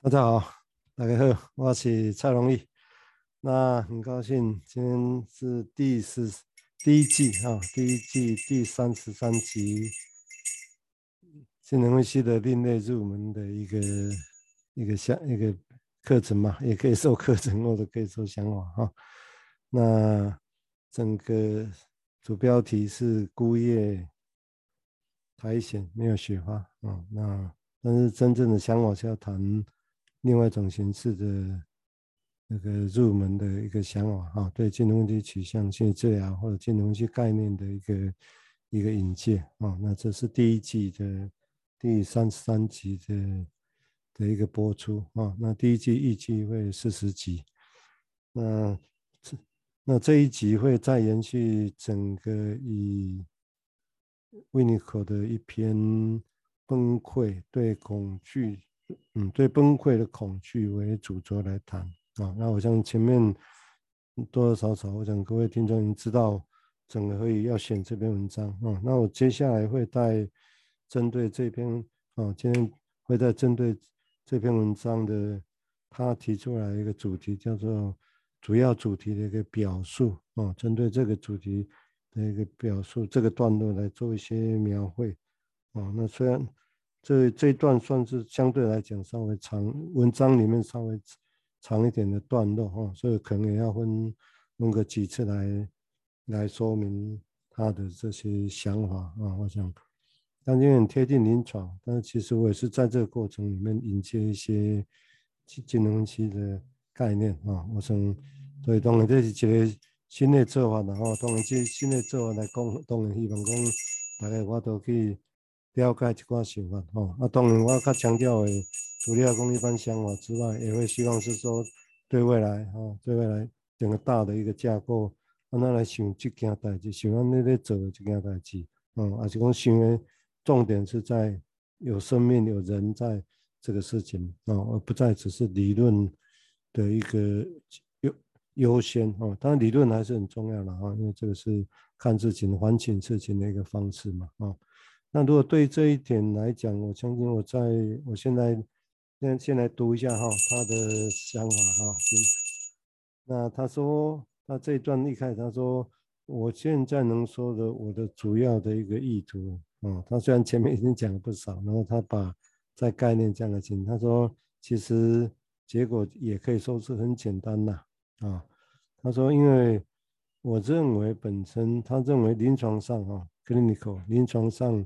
大家好，大家好，我是蔡荣义。那很高兴，今天是第十第一季啊，第一季第三十三集，金融分析的另类入门的一个一个项一个课程嘛，也可以说课程，或者可以说想法哈。那整个主标题是孤叶苔藓没有雪花啊，那但是真正的想法是要谈。另外一种形式的那个入门的一个想法哈，对金融分析取向性治疗或者金融分析概念的一个一个引介啊，那这是第一季的第三十三集的的一个播出啊，那第一季预计会四十集，那这那这一集会再延续整个以维尼口的一篇崩溃对恐惧。嗯，对崩溃的恐惧为主轴来谈啊。那我想前面多多少少，我想各位听众已经知道，整个会要选这篇文章啊。那我接下来会带针对这篇啊，今天会再针对这篇文章的他提出来一个主题，叫做主要主题的一个表述啊。针对这个主题的一个表述，这个段落来做一些描绘啊。那虽然。这这一段算是相对来讲稍微长，文章里面稍微长一点的段落哈，所以可能也要分弄个几次来来说明他的这些想法啊。我想，当然很贴近临床，但是其实我也是在这个过程里面引接一些金融分析的概念啊。我想，所以当然这是一个新的做法，然后当然这新的做法来讲，当然希望讲大家我都可以。了解一寡想法吼，啊，当然我较强调的，除了讲一般想法之外，也会希望是说对未来吼，对未来整个大的一个架构，安怎来想这件代志，想安尼咧做这件代志，嗯，还是讲想的重点是在有生命有人在这个事情啊，而不再只是理论的一个优优先哦，当然理论还是很重要的啊，因为这个是看事情、反省事情的一个方式嘛，啊。那如果对这一点来讲，我相信我在我现在先先来读一下哈他的想法哈。那他说他这一段一开始他说，我现在能说的我的主要的一个意图啊，他虽然前面已经讲了不少，然后他把在概念讲了清，他说其实结果也可以说是很简单呐啊。他说因为我认为本身他认为临床上哈 clinical 临床上。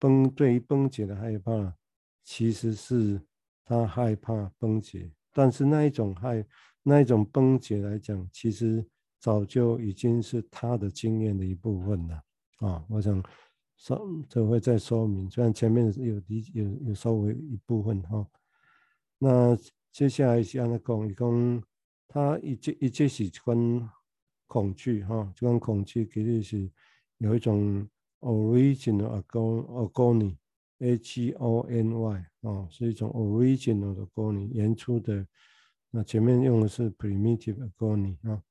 崩对于崩解的害怕，其实是他害怕崩解，但是那一种害那一种崩解来讲，其实早就已经是他的经验的一部分了啊。我想稍这会再说明，虽然前面有理有有稍微一部分哈。那接下来是按他讲，一共他一这一这是关恐惧哈，这关恐惧其实是有一种。Original agony，H O N Y 啊，是一种 original 的 agony，原初的。那前面用的是 primitive agony 啊，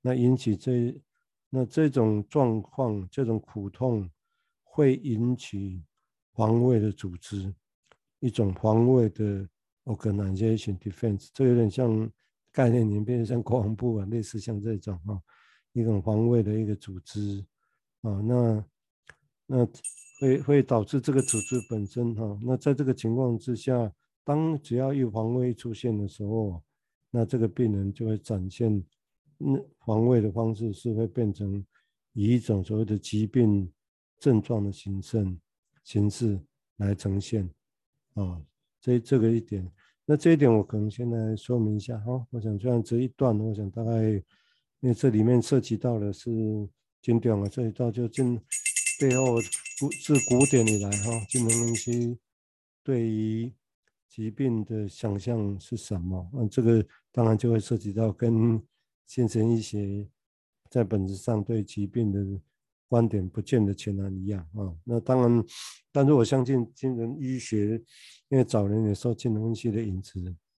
那引起这那这种状况，这种苦痛会引起防卫的组织，一种防卫的 organization defense，这有点像概念里面像国防部啊，类似像这种啊，一种防卫的一个组织啊，那。那会会导致这个组织本身哈，那在这个情况之下，当只要有防卫出现的时候，那这个病人就会展现，那防卫的方式是会变成以一种所谓的疾病症状的形式形式来呈现，啊，这这个一点，那这一点我可能先来说明一下哈，我想这样这一段，我想大概因为这里面涉及到的是经典啊，涉及到就进。背后古自古典以来哈，金融分析对于疾病的想象是什么？那这个当然就会涉及到跟精神医学在本质上对疾病的观点不见得全然一样啊。那当然，但是我相信精神医学，因为早年也受金融分析的影子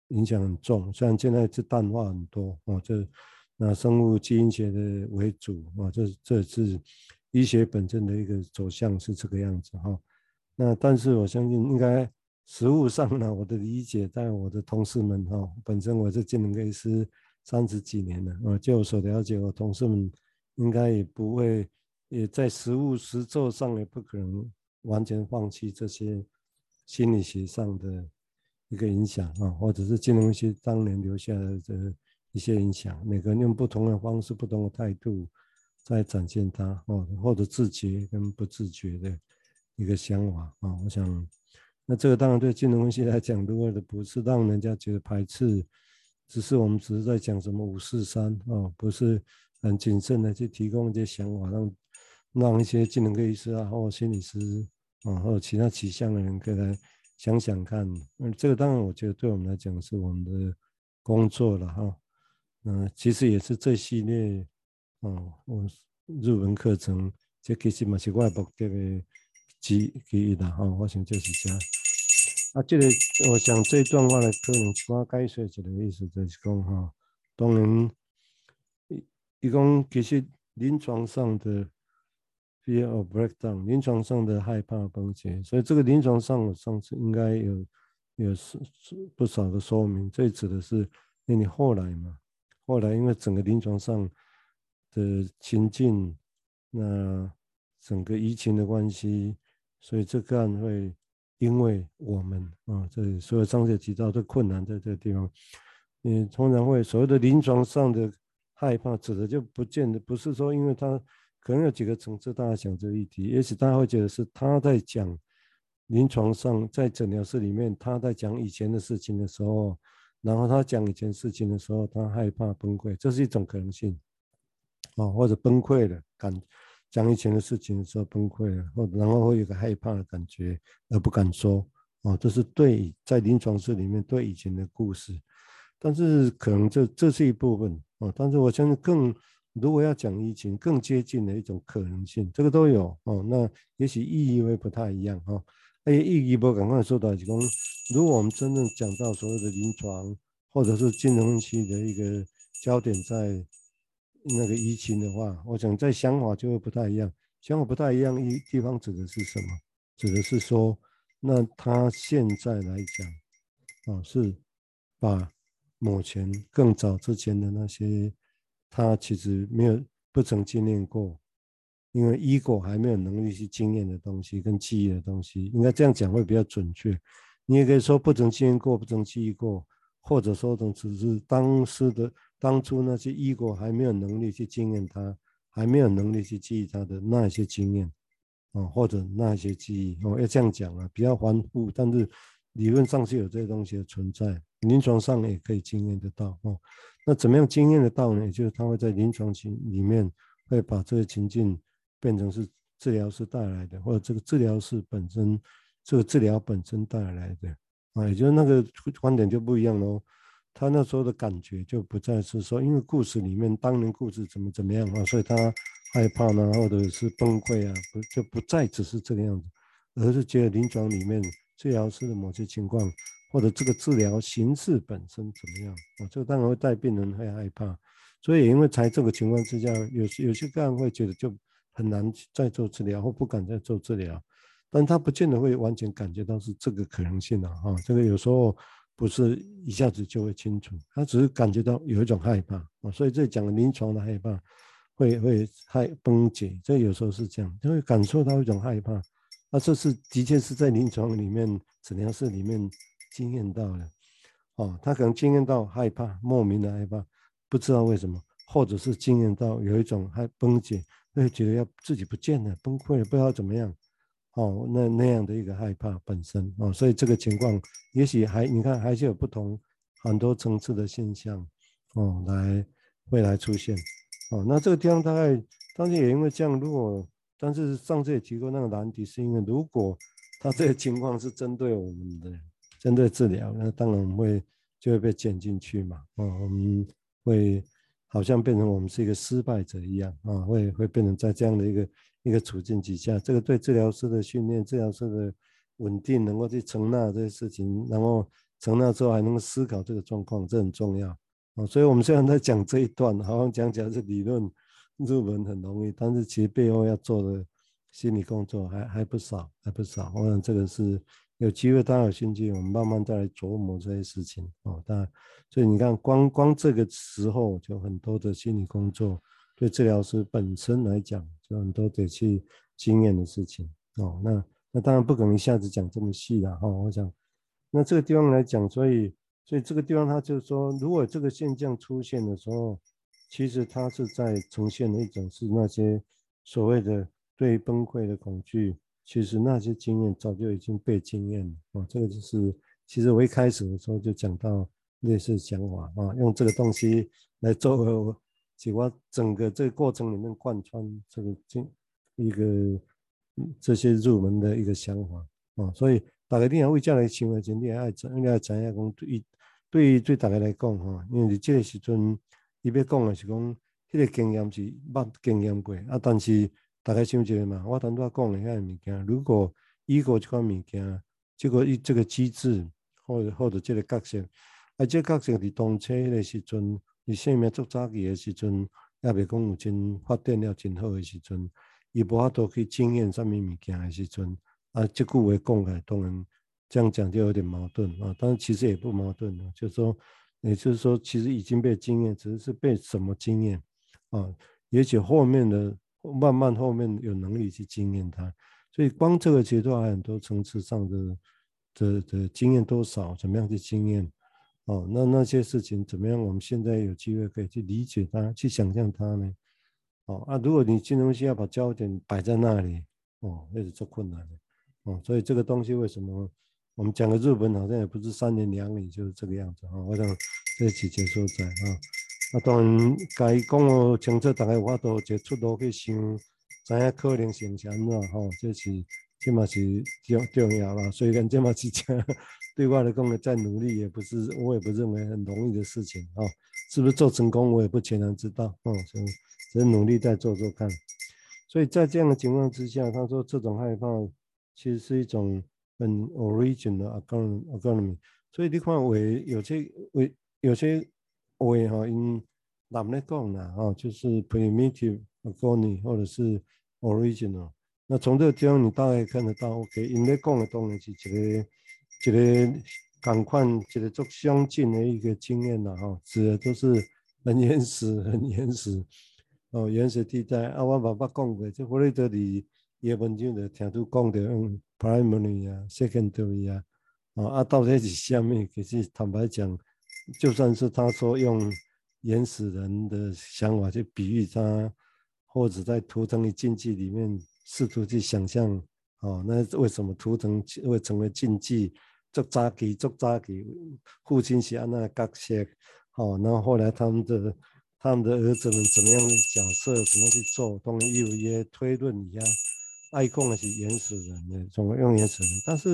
影响很重，虽然现在是淡化很多啊，这那生物基因学的为主啊，这这是。医学本身的一个走向是这个样子哈，那但是我相信应该实务上呢，我的理解，在我的同事们哈，本身我是精神科医师三十几年了，啊，就我所了解，我同事们应该也不会，也在实务实作上也不可能完全放弃这些心理学上的一个影响啊，或者是精神分析当年留下来的一些影响，每个人用不同的方式、不同的态度在展现它，哦，或者自觉跟不自觉的一个想法啊，我想。那这个当然对金融分析来讲，如果的不是让人家觉得排斥，只是我们只是在讲什么五四三啊，不是很谨慎的去提供一些想法，让让一些金融科医师啊或心理师啊或者其他取向的人可以来想想看。嗯，这个当然我觉得对我们来讲是我们的工作了哈。嗯，其实也是这系列啊，我日文课程这其实嘛是我目的的之之一的哈，我想就是这。啊，这个我想这段话呢，可能我解释一个意思，就是讲哈，当然，一一共其实临床上的 fear of breakdown，临床上的害怕崩解，所以这个临床上我上次应该有有是不少的说明，这指的是因为你后来嘛，后来因为整个临床上的情境，那整个疫情的关系，所以这个案会。因为我们啊，这所有上次提到的困难在这个地方，你通常会所谓的临床上的害怕，指的就不见得不是说，因为他可能有几个层次，大家想这个议题，也许大家会觉得是他在讲临床上在诊疗室里面，他在讲以前的事情的时候，然后他讲以前事情的时候，他害怕崩溃，这是一种可能性啊，或者崩溃的感。讲以前的事情的时候崩溃了，或然后会有个害怕的感觉而不敢说，哦，这是对在临床室里面对以前的故事，但是可能这这是一部分哦，但是我相信更如果要讲疫情更接近的一种可能性，这个都有哦，那也许意义会不太一样哈，哎，意义不赶快说到几公，如果我们真正讲到所谓的临床或者是金融期的一个焦点在。那个疫情的话，我想在想法就会不太一样。想法不太一样，一地方指的是什么？指的是说，那他现在来讲，啊，是把目前更早之前的那些，他其实没有不曾经验过，因为 ego 还没有能力去经验的东西跟记忆的东西，应该这样讲会比较准确。你也可以说不曾经验过，不曾记忆过，或者说总只是当时的。当初那些 ego 还没有能力去经验它，还没有能力去记忆它的那些经验，哦，或者那些记忆，哦，要这样讲啊，比较繁复，但是理论上是有这些东西的存在，临床上也可以经验得到，哦，那怎么样经验得到呢？也就是他会在临床情里面会把这个情境变成是治疗师带来的，或者这个治疗师本身，这个治疗本身带来的，啊，也就是那个观点就不一样喽。他那时候的感觉就不再是说，因为故事里面当年故事怎么怎么样啊，所以他害怕呢，或者是崩溃啊，不就不再只是这个样子，而是觉得临床里面治疗师的某些情况，或者这个治疗形式本身怎么样啊，这当然会带病人会害怕，所以因为在这个情况之下，有有些个案会觉得就很难再做治疗或不敢再做治疗，但他不见得会完全感觉到是这个可能性的啊，这个有时候。不是一下子就会清楚，他只是感觉到有一种害怕啊，所以这讲临床的害怕会会害崩解，这有时候是这样，就会感受到一种害怕，那这是的确是在临床里面诊疗室里面经验到的，哦，他可能经验到害怕，莫名的害怕，不知道为什么，或者是经验到有一种害崩解，会觉得要自己不见了，崩溃了，不知道怎么样。哦，那那样的一个害怕本身哦，所以这个情况也许还你看还是有不同很多层次的现象哦，来会来出现哦。那这个地方大概当时也因为这样，如果但是上次也提过那个难题，是因为如果他这个情况是针对我们的针对治疗，那当然我们会就会被卷进去嘛。哦，我们会好像变成我们是一个失败者一样啊，会会变成在这样的一个。一个处境底下，这个对治疗师的训练、治疗师的稳定，能够去承纳这些事情，然后承纳之后还能够思考这个状况，这很重要啊。所以，我们虽然在讲这一段，好像讲起来是理论入门很容易，但是其实背后要做的心理工作还还不少，还不少。我想这个是有机会大家有兴趣，我们慢慢再来琢磨这些事情哦。当然，所以你看，光光这个时候就很多的心理工作，对治疗师本身来讲，就很多得去经验的事情哦。那那当然不可能一下子讲这么细了哈。我想，那这个地方来讲，所以所以这个地方它就是说，如果这个现象出现的时候，其实它是在呈现的一种是那些所谓的对崩溃的恐惧。其实那些经验早就已经被经验了啊，这个就是其实我一开始的时候就讲到类似想法啊，用这个东西来作为我，是我整个这个过程里面贯穿这个经一个这些入门的一个想法啊，所以大家一定要为这来想的前提爱怎样怎样讲，对对于对大家来讲哈，因为你这个时阵你要讲的是讲这个经验是捌经验过啊，但是。大概想一下嘛，我刚才讲的遐物件，如果伊个这款物件，这个伊这个机制，或者或者这个角色，啊，这个角色伫当初的时阵，你生命足早期的时阵，也未讲有真发展了真好的时阵，伊无法度去经验啥物物件的时阵，啊，这句话讲起来当然这样讲就有点矛盾啊，但是其实也不矛盾啊，就是说，也就是说，其实已经被经验，只是是被什么经验啊，也许后面的。慢慢后面有能力去经验它，所以光这个阶段还很多层次上的的的经验多少，怎么样去经验？哦，那那些事情怎么样？我们现在有机会可以去理解它，去想象它呢？哦啊，如果你这东西要把焦点摆在那里，哦，那是做困难的。哦，所以这个东西为什么我们讲的日本好像也不是三言两语就是这个样子啊？我想这几节说在啊。啊，当然，该讲哦，清楚，大家有法度一个出路去想，知影可能性是安怎吼，这是这嘛是重重要啦。虽然这嘛是讲对我来讲，再努力也不是，我也不认为很容易的事情哦。是不是做成功，我也不全然知道哦。所以只努力再做做看。所以在这样的情况之下，他说这种害怕其实是一种很 origin 的 autonomy。所以你看，为有些为有些。话哈，因难来讲啦，哈，就是 primitive autonomy 或者是 original。那从这个地方你大概看得到，OK，因来讲的当然是一个一个感官，一个足相近的一个经验啦，哈，指的都是很原始、很原始哦，原始地带。啊，我爸爸讲过，就弗雷德里叶文就的听都讲的，嗯，primary 啊，secondary 啊，哦，啊，到底是啥物？其实坦白讲。就算是他说用原始人的想法去比喻他，或者在图腾的禁忌里面试图去想象，哦，那为什么图腾会成为禁忌？做扎基，做扎基，父亲是安那角色，哦，然后后来他们的他们的儿子们怎么样的角色，怎么去做？当然有一些推论一样，爱讲的是原始人的，怎么用原始人？但是。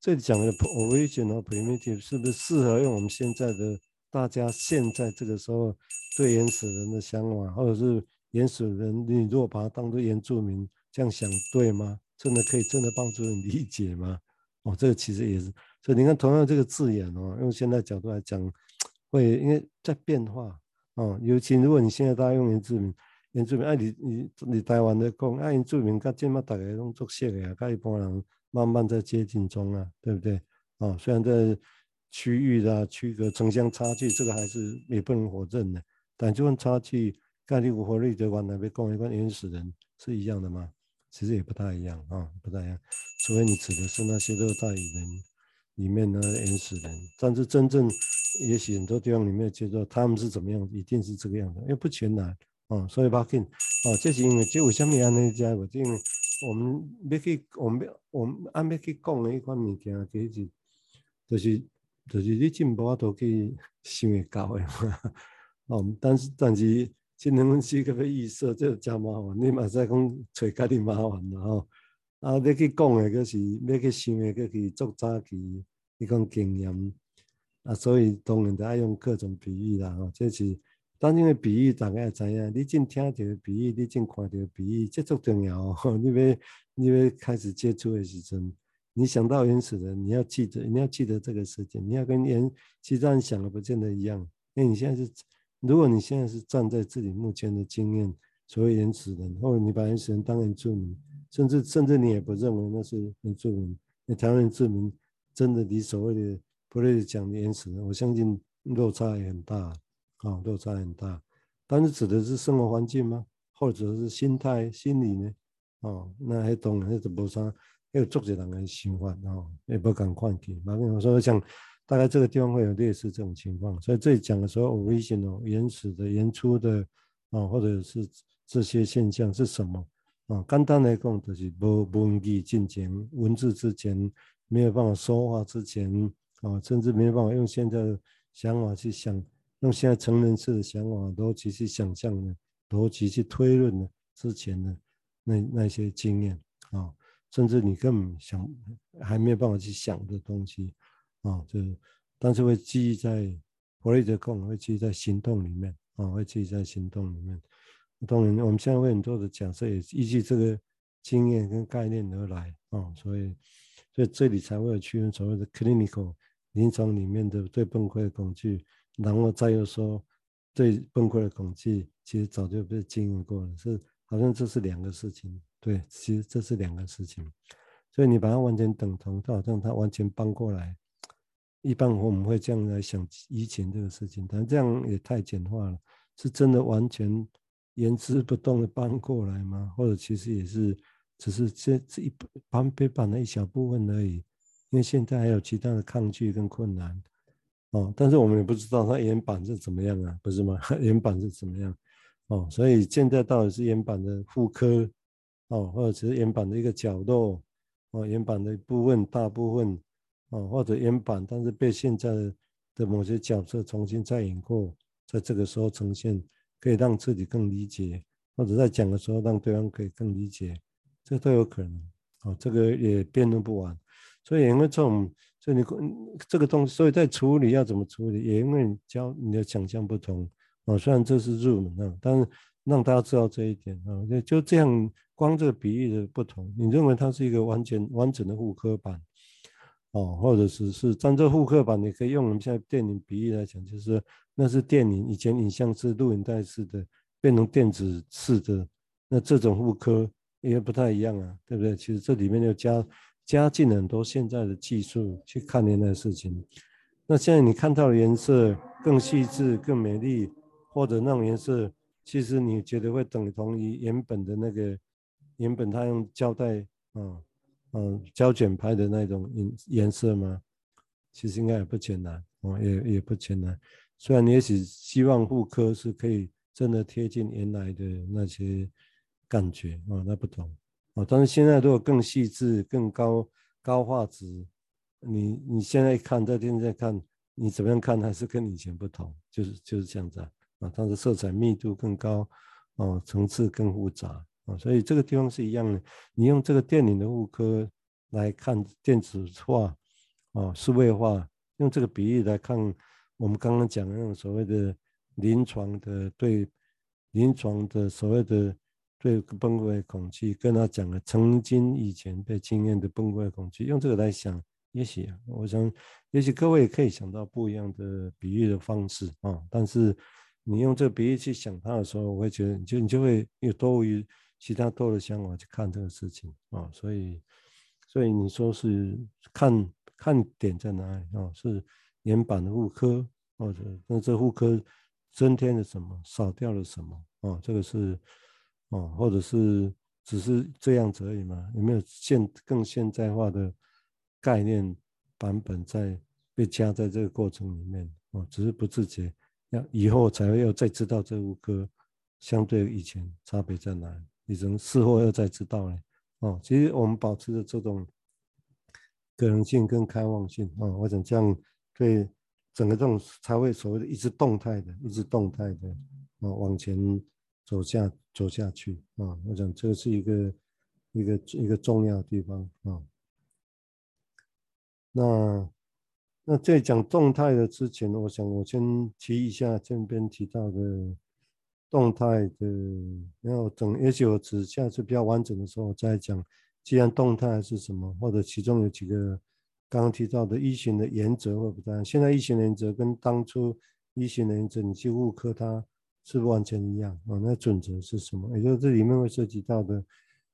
这里讲的 original primitive 是不是适合用我们现在的大家现在这个时候对原始人的想法，或者是原始人，你如果把它当做原住民这样想，对吗？真的可以真的帮助人理解吗？哦，这个其实也是，所以你看同样这个字眼哦，用现在角度来讲，会因为在变化哦，尤其如果你现在大家用原住民，原住民，哎，你你你台湾的讲，哎，原住民，跟今嘛大家拢做熟的啊，跟一般人。慢慢在接近中啊，对不对？哦，虽然在区域的区隔城乡差距，这个还是也不能否认的。但这份差距，概率无法率的话，那边共一个原始人是一样的吗？其实也不太一样啊，不太一样。除非你指的是那些热带雨林里面的原始人，但是真正也许很多地方里面接受他们是怎么样，一定是这个样子，因为不全然啊。所以巴金啊，这是因为这为什么安尼讲？我因为。我们要去，我们要，我们按要去讲的一款物件，其实就是，就是你进步啊都可以想会到的嘛。哦，但是但是这两个是个要预设，这真麻烦。你嘛在讲找家己麻烦嘛吼。啊，要去讲的，就是要去想的，要去做早期一种经验。啊，所以当然就爱用各种比喻啦。吼，这是。当今的比喻大概知影，你正听到的比喻，你正看到的比喻，这足重要哦。你要你要开始接触的时阵，你想到原始人，你要记得，你要记得这个事情，你要跟原其他人想的不见得一样。因为你现在是，如果你现在是站在自己目前的经验，所谓原始人，或者你把原始人当原住民，甚至甚至你也不认为那是原住民，那台湾人志明真的离所谓的普雷斯讲的原始人，我相信落差也很大啊、哦，落差很大。但是指的是生活环境吗？或者是心态、心理呢？哦，那还当然，那就无啥，还有作者人的想法哦，也不敢换题。马跟我说，我想大概这个地方会有类似这种情况。所以这里讲的时候，original 原始的、原初的啊，或者是这些现象是什么？啊，简单来讲，就是无文字进前，文字之前没有办法说话之前，啊，甚至没有办法用现在的想法去想，用现在成人式的想法逻辑去想象的，逻辑去推论的之前的那那些经验啊，甚至你根本想还没有办法去想的东西啊，就但是会记忆在弗雷德讲，会记忆在行动里面啊，会记忆在行动里面。当然，我们现在会很多的假设也依据这个经验跟概念而来啊，所以，所以这里才会有区分所谓的 clinical 临床里面的对崩溃的恐惧，然后再又说对崩溃的恐惧，其实早就被经验过了，是好像这是两个事情，对，其实这是两个事情，所以你把它完全等同，就好像它完全搬过来，一般我们会这样来想移情这个事情，但这样也太简化了，是真的完全。原封不动的搬过来吗？或者其实也是，只是这这一搬被搬了一小部分而已。因为现在还有其他的抗拒跟困难，哦，但是我们也不知道它原版是怎么样啊，不是吗？原版是怎么样？哦，所以现在到底是原版的妇科，哦，或者只是原版的一个角落，哦，原版的一部分大部分，哦，或者原版但是被现在的某些角色重新再演过，在这个时候呈现。可以让自己更理解，或者在讲的时候让对方可以更理解，这都有可能。哦，这个也辩论不完。所以因为这种，所以你这个东西，所以在处理要怎么处理，也因为你教你的想象不同。哦，虽然这是入门啊，但是让大家知道这一点啊，就就这样，光这个比喻的不同，你认为它是一个完全完整的复刻版，哦，或者是是，但这复刻版你可以用我们现在电影比喻来讲，就是。那是电影，以前影像是录影带式的，变成电子式的，那这种复刻也不太一样啊，对不对？其实这里面又加加进很多现在的技术去看原来的事情。那现在你看到的颜色更细致、更美丽，或者那种颜色，其实你觉得会等同于原本的那个原本他用胶带啊嗯胶卷拍的那种颜颜色吗？其实应该也不简单哦，也也不简单。虽然你也许希望复刻是可以真的贴近原来的那些感觉啊，那不同啊，但是现在如果更细致、更高高画质，你你现在看在电视上看，你怎么样看还是跟以前不同，就是就是这样子啊，啊，但是色彩密度更高，哦，层次更复杂啊，所以这个地方是一样的。你用这个电影的物科来看电子化啊，数位化，用这个比喻来看。我们刚刚讲的那种所谓的临床的对临床的所谓的对崩溃恐惧，跟他讲了曾经以前被经验的崩溃恐惧，用这个来想，也许，我想也许各位也可以想到不一样的比喻的方式啊。但是你用这个比喻去想它的时候，我会觉得你就你就会有多于其他多的想法去看这个事情啊。所以所以你说是看看点在哪里啊？是。原版的复刻，或者那这复刻增添了什么，少掉了什么？哦，这个是哦，或者是只是这样子而已嘛？有没有现更现代化的概念版本在被加在这个过程里面？哦，只是不自觉，要以后才会要再知道这复刻相对以前差别在哪里？你从事后要再知道呢？哦，其实我们保持着这种可能性跟开放性啊，我想这样。对整个这种才会所谓的一直动态的，一直动态的啊，往前走下走下去啊，我想这个是一个一个一个重要的地方啊。那那在讲动态的之前，我想我先提一下这边提到的动态的，然后等也许我只下次比较完整的时候再讲，既然动态是什么，或者其中有几个。刚刚提到的依循的原则会不太一样，现在依循原则跟当初依循原则，你去复刻它是不完全一样啊？那准则是什么？也就是这里面会涉及到的，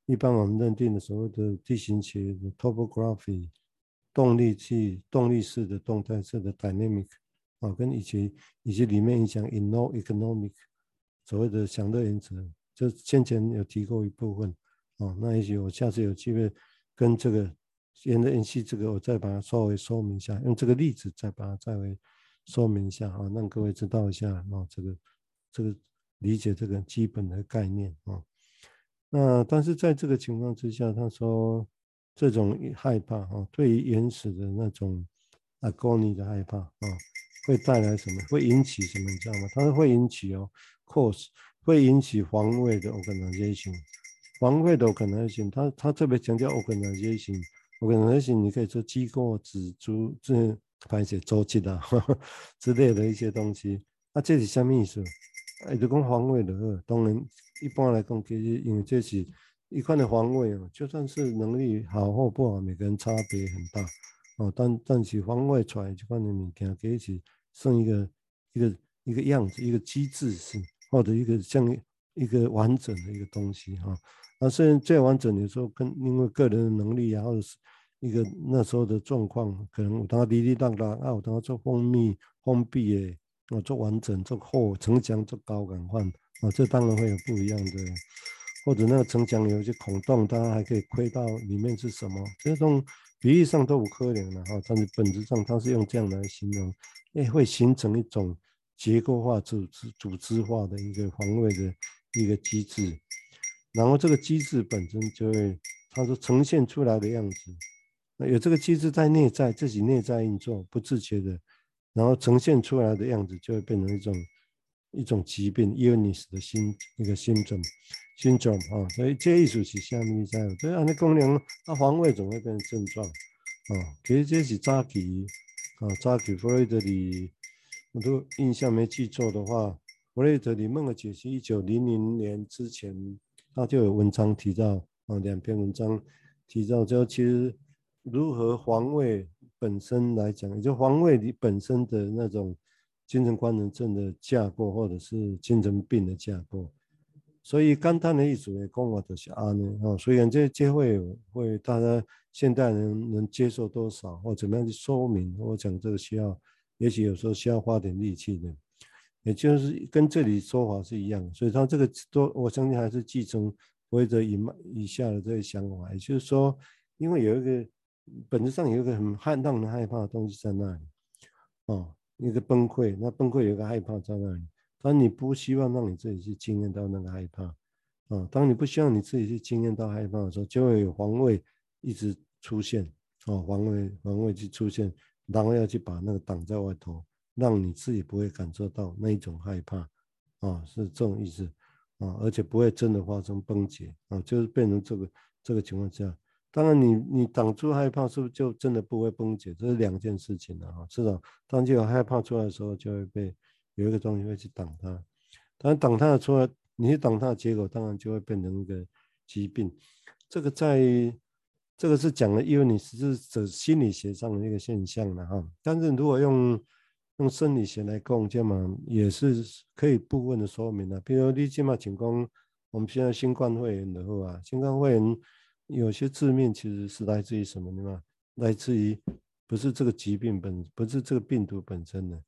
一般我们认定的所谓的地形学的 topography 动力器、动力式的、动态式的 dynamic 啊，跟以及以及里面影响 inno economic 所谓的享乐原则，就先前有提过一部分啊。那也许我下次有机会跟这个沿着延续这个，我再把它稍微说明一下，用这个例子再把它再为说明一下啊，让各位知道一下啊，这个这个理解这个基本的概念啊。那但是在这个情况之下，他说这种害怕啊，对于原始的那种阿哥尼的害怕啊，会带来什么？会引起什么？你知道吗？它是会引起哦，cause 会引起防卫的 organization，防卫的 organization，他他特别强调 organization，organization 你可以说机构、组织、这排解组织的之类的一些东西。那、啊、这是什么意思？哎，就讲防卫的，当然。一般来讲，其实因为这是一块的防卫哦，就算是能力好或不好，每个人差别很大哦。但但是防卫出来这块的物件，其实算一个一个一个样子，一个机制性，或者一个像一个完整的一个东西哈。那虽然最完整的时候，跟因为个人的能力啊，或者是一个那时候的状况，可能有当滴滴答答啊，有当做封闭封闭的，哦，做完整做厚城墙做高感换。啊，这当然会有不一样的，或者那个城墙有一些孔洞，大家还可以窥到里面是什么，这种比喻上都有可能的哈。但是本质上，它是用这样来形容，诶，会形成一种结构化、组织、组织化的一个防卫的一个机制，然后这个机制本身就会，它说呈现出来的样子，那有这个机制在内在自己内在运作，不自觉的，然后呈现出来的样子就会变成一种。一种疾病，illness 的心一个心症 symptom，syndrome 啊，所以这意思是什么意思？所以按你功能，啊，防卫总会变成症状啊。其实这是早期啊，早期弗雷德里，我都印象没记错的话，弗雷德里梦的解析，一九零零年之前，他就有文章提到啊，两篇文章提到，就其实如何防卫本身来讲，也就防卫你本身的那种。精神官能症的架构，或者是精神病的架构，所以简单的意思来讲话就是安尼哦。虽然这这会会大家现代人能接受多少，或怎么样去说明，我讲这个需要，也许有时候需要花点力气的，也就是跟这里说法是一样。所以他这个都我相信还是继承或者以以下的这个想法，也就是说，因为有一个本质上有一个很害让人害怕的东西在那里，哦。一个崩溃，那崩溃有个害怕在那里，当你不希望让你自己去经验到那个害怕，啊，当你不希望你自己去经验到害怕的时候，就会有防卫一直出现，啊，防卫防卫去出现，然后要去把那个挡在外头，让你自己不会感受到那一种害怕，啊，是这种意思，啊，而且不会真的发生崩解，啊，就是变成这个这个情况下。当然你，你挡住害怕，是不是就真的不会崩解？这是两件事情了啊。至少当就有害怕出来的时候，就会被有一个东西会去挡它。当然挡它的出来，你去挡它的结果，当然就会变成一个疾病。这个在这个是讲的，因为你是指心理学上的一个现象了哈。但是如果用用生理学来讲，这么也是可以部分的说明的。比如你这么情况，我们现在新冠肺炎的话，新冠肺炎。有些致命其实是来自于什么的嘛？来自于不是这个疾病本，不是这个病毒本身的。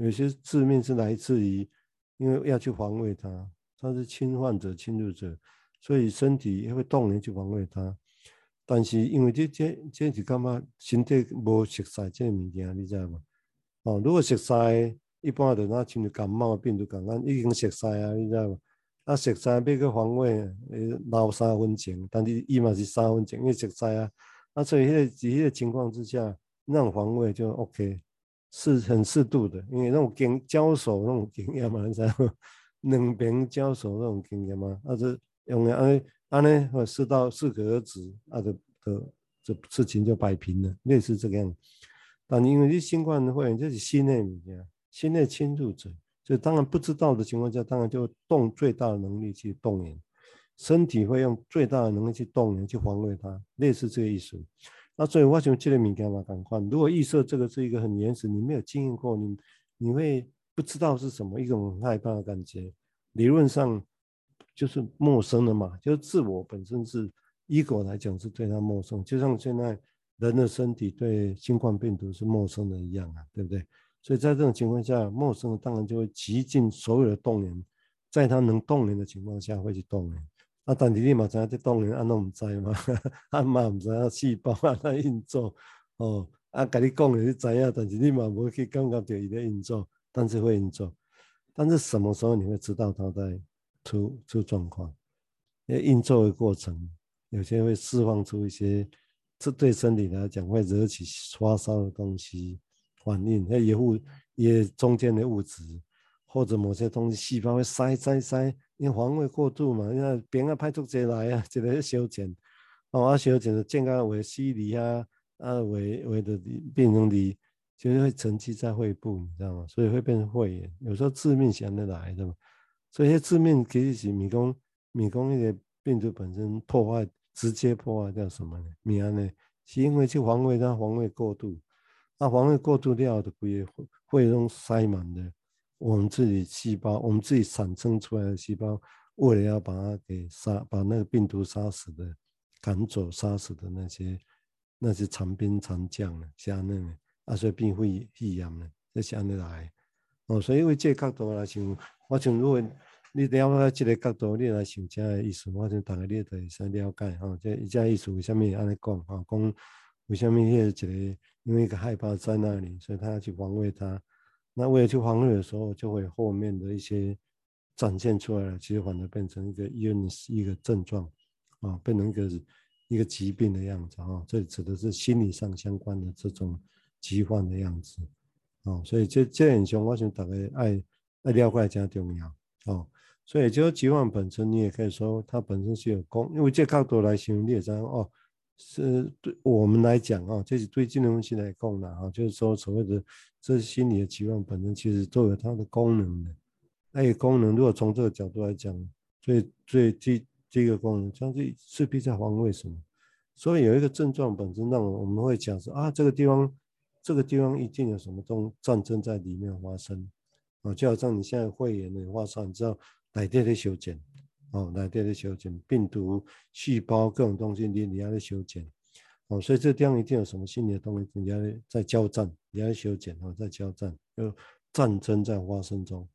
有些致命是来自于，因为要去防卫它，它是侵犯者、侵入者，所以身体也会动员去防卫它。但是因为这这这是干嘛？身体无熟悉这个物件，你知道吗？哦，如果熟悉，一般的那像感冒、病毒感染已经熟悉啊，你知道吗？啊，熟悉要去防卫，诶，留三分情，但是伊嘛是三分情，因为熟悉啊。啊，所以迄个迄个情况之下，那种防卫就 OK，是很适度的，因为那种经交手那种经验嘛，你知道吗？两边交手那种经验嘛，啊，就用个安安尼，或适到适可而止，啊，就就这事情就摆平了，类似这个样。但因为你新冠的肺炎这是新的物件，新的侵入者。就当然不知道的情况下，当然就动最大的能力去动员，身体会用最大的能力去动员去防卫它，类似这个意思。那所以为什么这个敏感嘛？赶快，如果预设这个是一个很原始，你没有经验过，你你会不知道是什么一种很害怕的感觉。理论上就是陌生的嘛，就是自我本身是 ego 来讲是对他陌生。就像现在人的身体对新冠病毒是陌生的一样啊，对不对？所以在这种情况下，陌生的当然就会极尽所有的动员，在他能动员的情况下会去动员。啊，但是你嘛知影这动员，啊，拢唔知嘛，啊嘛唔知影细胞啊在运作，哦，啊，跟你讲的你知影，但是你嘛无去感觉到伊在运作，但是会运作。但是什么时候你会知道它在出出状况？因为运作的过程，有些会释放出一些，这对身体来讲会惹起发烧的东西反应，那也物也中间的物质，或者某些东西细胞会塞塞塞，因为防卫过度嘛，因为别个派出者来啊，就来修剪，哦，啊修剪的健康为稀离啊，啊为为的病人里。就是会沉积在肺部，你知道吗？所以会变成肺炎，有时候致命性的来的嘛。所以致命其实是米工米工那个病毒本身破坏，直接破坏掉什么呢？米安呢？是因为去防卫它防卫过度，那防卫过度掉的肺肺中塞满的我们自己细胞，我们自己产生出来的细胞，为了要把它给杀，把那个病毒杀死的赶走、杀死的那些那些残兵残将呢，像那个。啊，所以病会肺炎呢，这是安尼来哦。所以为这个角度来想，我想如果你了解这个角度，你来想这个意思，我想大概你都会先了解哈。这这意思为什么安尼讲哈？讲为什么那个因为一个害怕在那里，所以他要去防卫他。那为了去防御的时候，就会后面的一些展现出来了，其实反而变成一个 illness 一个症状啊，变成一个一个疾病的样子啊。这指的是心理上相关的这种。疾患的样子，哦，所以这这现象，我想大家爱爱了解才重要，哦，所以就疾患本身，你也可以说它本身是有功，因为这角度来形容，你也知道哦，是对我们来讲啊，这是对金融分析来讲的啊，就是说所谓的这心理的期望本身，其实都有它的功能的，那个功能，如果从这个角度来讲，最最第第一个功能，像是势必在防卫什么，所以有一个症状本身，让我们会讲说啊，这个地方。这个地方一定有什么东战争在里面发生，啊，就好像你现在肺炎的发烧，你知道哪地的修剪，哦，哪地的修剪，病毒、细胞各种东西你你要在修剪，哦，所以这地方一定有什么新的东西，你要在交战，你要修剪，哦，在交战，就战争在发生中，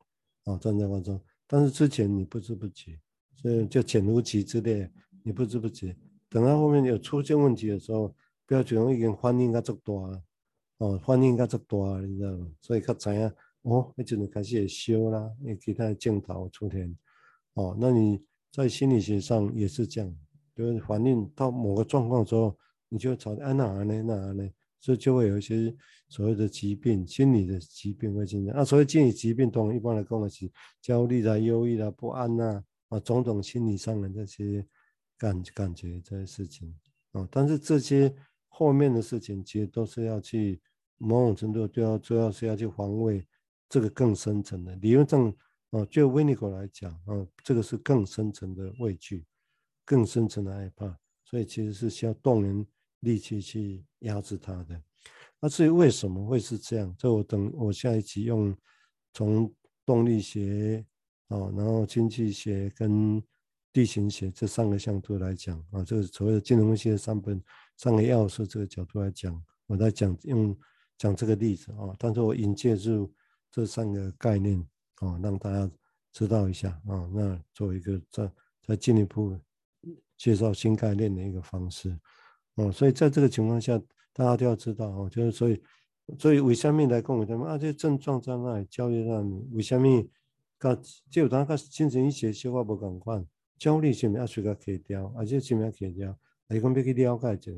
哦，战争发生，但是之前你不知不觉，所以就潜伏期之内，你不知不觉，等到后面有出现问题的时候，不要觉得已经反应该足大。哦，反应较足大，你知道吗？所以较知影哦，那就开始会烧啦，因为其他镜头出现。哦，那你在心理学上也是这样，就是反应到某个状况之后，你就会吵啊哪呢哪呢，所以就会有一些所谓的疾病，心理的疾病会出现。啊，所谓心理疾病，通常一般来讲的是焦虑啦、忧郁啦、不安呐，啊，种种心理上的这些感感觉这些事情。哦，但是这些。后面的事情其实都是要去某种程度都要主要是要去防卫这个更深层的理论上哦，就维尼口来讲啊，这个是更深层的畏惧，更深层的害怕，所以其实是需要动员力气去压制它的。那至于为什么会是这样，这我等我下一期用从动力学啊，然后经济学跟地形学这三个向度来讲啊，这个所谓的金融分析的三本。三个要素这个角度来讲，我在讲用讲这个例子啊，但是我引介入这三个概念哦，让大家知道一下啊，那做一个再再进一步介绍新概念的一个方式哦，所以在这个情况下，大家都要知道啊，就是所以所以为什么来讲他们啊，这症状在那里，焦虑在那里，为什么？个就当个精神医学消化不共款，焦虑是不是要随个戒掉，而且是不是要戒掉？你讲要去了解者，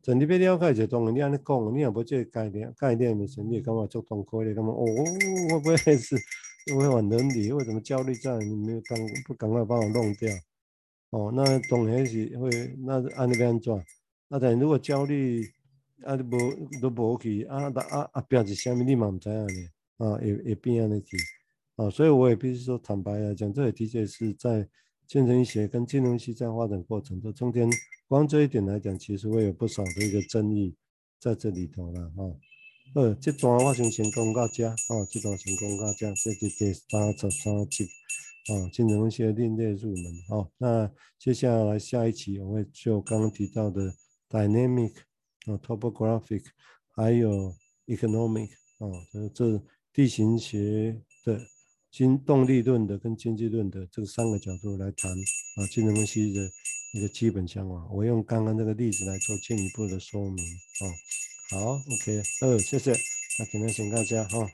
真你要了解者，当然你安尼讲，你也无这个概念，概念的时候，你感觉足痛苦，你感觉哦，我不会是，我会很能理，为什么焦虑在？你没有赶不赶快把我弄掉？哦，那当然是会，那安尼变怎？那但如果焦虑啊，你无都无去啊，啊啊变是虾米？你嘛唔知影呢？啊，也也变安尼去，啊，所以我也必须说坦白来讲，这也的确是在。精神医学跟金融系在发展过程中，中间光这一点来讲，其实会有不少的一个争议在这里头了哈。呃，这段我先先讲到这，哦，这段先讲到这，这是第三十三集，哦，金融系另类入门，哦，那接下来下一期我会就刚刚提到的 dynamic 啊，topographic，还有 economic 啊，这这地形学的经动力论的跟经济论的这三个角度来谈啊，金融分析的一个基本想法。我用刚刚这个例子来做进一步的说明啊。好，OK，嗯，谢谢，那今天先到这哈。